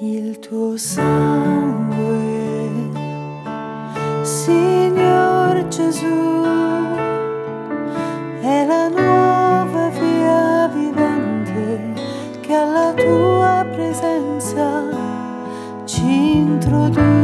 il tuo sangue, Signor Gesù, è la nuova via vivente che alla tua presenza ci introduce.